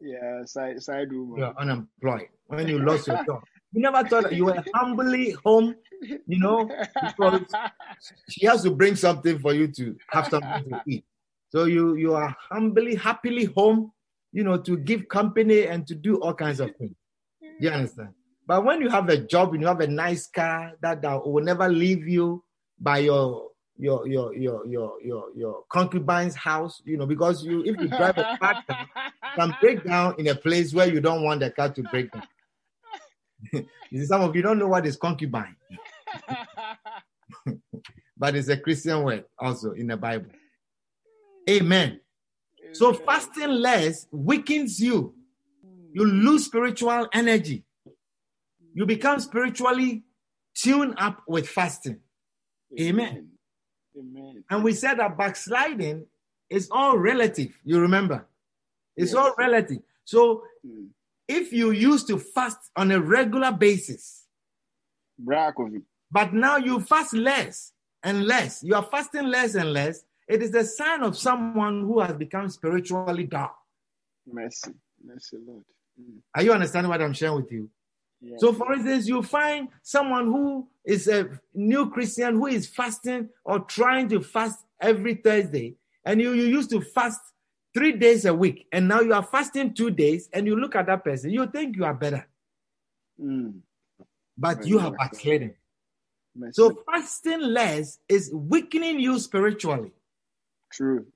Yeah, side side room. You are unemployed. When you lost your job, you never thought you were humbly home, you know, because she has to bring something for you to have something to eat. So you you are humbly, happily home, you know, to give company and to do all kinds of things. You understand? But when you have a job and you have a nice car that, that will never leave you by your your your your your your your concubine's house, you know, because you if you drive a car can break down in a place where you don't want the car to break down. you see, some of you don't know what is concubine, but it's a Christian word also in the Bible. Amen. So fasting less weakens you. You lose spiritual energy. You become spiritually tuned up with fasting. Amen. Amen. And we said that backsliding is all relative. You remember? It's all relative. So Mm. if you used to fast on a regular basis, but now you fast less and less, you are fasting less and less, it is a sign of someone who has become spiritually dark. Mercy. Mercy, Lord. Mm. Are you understanding what I'm sharing with you? Yes. So, for instance, you find someone who is a new Christian who is fasting or trying to fast every Thursday, and you, you used to fast three days a week and now you are fasting two days and you look at that person, you think you are better, Mm. but you have backslidden. So fasting less is weakening you spiritually true.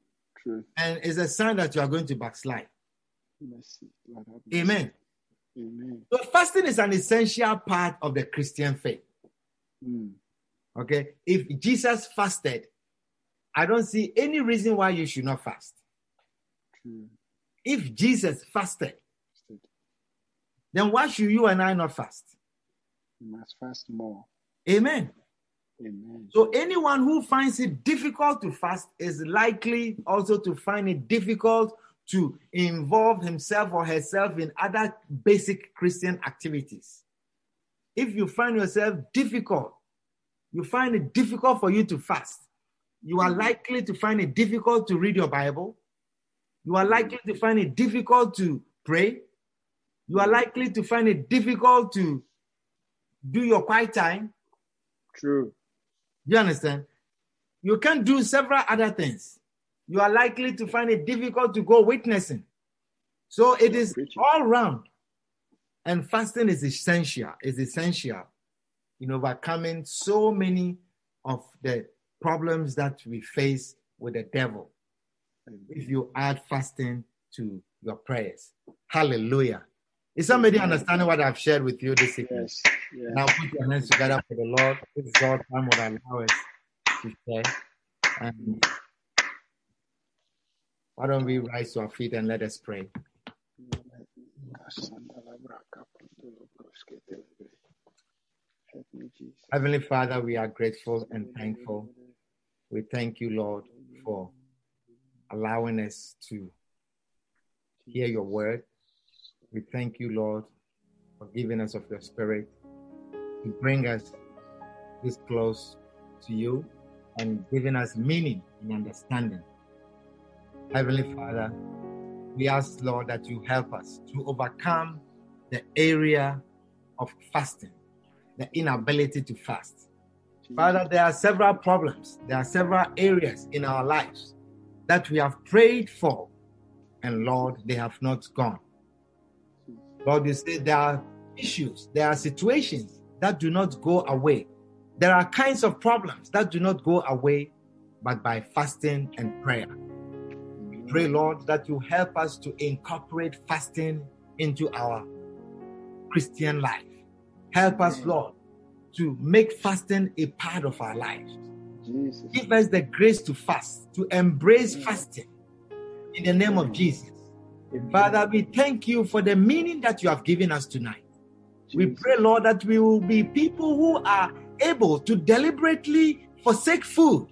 True. and is a sign that you are going to backslide. Mercy. Lord have mercy. Amen. Amen. So fasting is an essential part of the Christian faith. Mm. Okay. If Jesus fasted, I don't see any reason why you should not fast. True. If Jesus fasted, then why should you and I not fast? You must fast more. Amen. Amen. So anyone who finds it difficult to fast is likely also to find it difficult to involve himself or herself in other basic Christian activities. If you find yourself difficult, you find it difficult for you to fast, you are mm-hmm. likely to find it difficult to read your Bible. You are likely to find it difficult to pray. You are mm-hmm. likely to find it difficult to do your quiet time. True. You understand? You can do several other things. You are likely to find it difficult to go witnessing. So it is all round. And fasting is essential, is essential in overcoming so many of the problems that we face with the devil. If you add fasting to your prayers. Hallelujah. Is somebody understanding what I've shared with you this evening? Yes. Yes. Now put your hands together for the Lord. This is all time would allow us to share. And why don't we rise to our feet and let us pray? Heavenly Father, we are grateful and thankful. We thank you, Lord, for allowing us to hear your word. We thank you, Lord, for giving us of your spirit to bring us this close to you and giving us meaning and understanding. Heavenly Father, we ask, Lord, that you help us to overcome the area of fasting, the inability to fast. Father, there are several problems, there are several areas in our lives that we have prayed for, and Lord, they have not gone. Lord, you say there are issues, there are situations that do not go away. There are kinds of problems that do not go away, but by fasting and prayer. Pray, Lord, that you help us to incorporate fasting into our Christian life. Help us, Lord, to make fasting a part of our life. Jesus. Give us the grace to fast, to embrace fasting in the name of Jesus. Father, we thank you for the meaning that you have given us tonight. We pray, Lord, that we will be people who are able to deliberately forsake food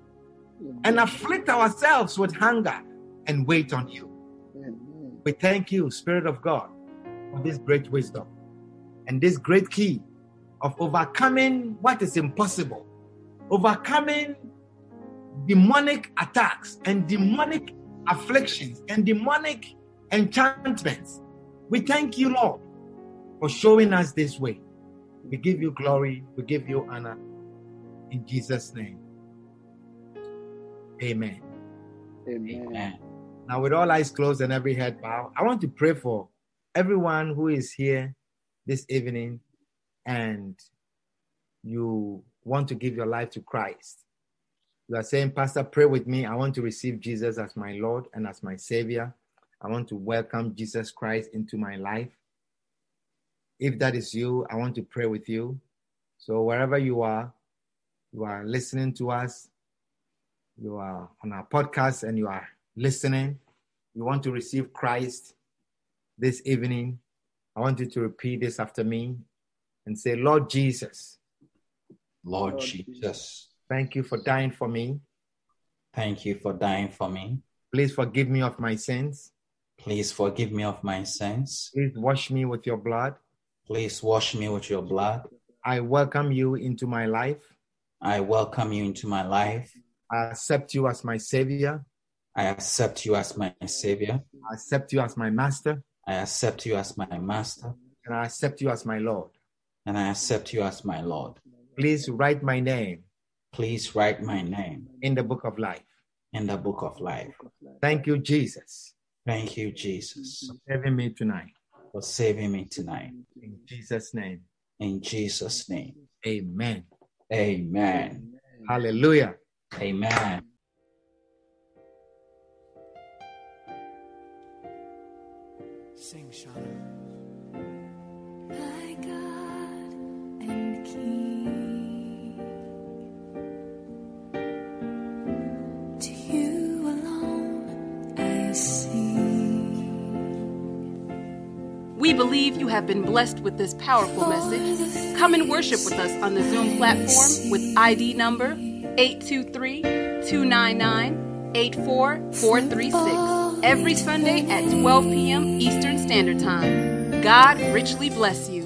and afflict ourselves with hunger and wait on you. Amen. We thank you, Spirit of God, for this great wisdom and this great key of overcoming what is impossible, overcoming demonic attacks and demonic afflictions and demonic enchantments. We thank you, Lord, for showing us this way. We give you glory, we give you honor in Jesus' name. Amen. Amen. Amen. Now, with all eyes closed and every head bowed, I want to pray for everyone who is here this evening and you want to give your life to Christ. You are saying, Pastor, pray with me. I want to receive Jesus as my Lord and as my Savior. I want to welcome Jesus Christ into my life. If that is you, I want to pray with you. So, wherever you are, you are listening to us, you are on our podcast and you are listening, you want to receive Christ this evening, I want you to repeat this after me and say, Lord Jesus, Lord Lord Jesus, thank you for dying for me. thank you for dying for me. Please forgive me of my sins. Please forgive me of my sins. Please wash me with your blood. Please wash me with your blood. I welcome you into my life. I welcome you into my life. I accept you as my Savior. I accept you as my Savior. I accept you as my Master. I accept you as my Master. And I accept you as my Lord. And I accept you as my Lord. Please write my name Please write my name in the book of life. in the book of life. Thank you, Jesus. Thank you, Jesus, for saving me tonight. for saving me tonight. In Jesus' name, In Jesus' name. amen. Amen. Hallelujah. Amen. Sing, Shauna. My God and King, to you alone I sing. We believe you have been blessed with this powerful message. Come and worship with us on the Zoom platform with ID number 823 299 84436 every Sunday at 12 p.m. Eastern Standard Time. God richly bless you.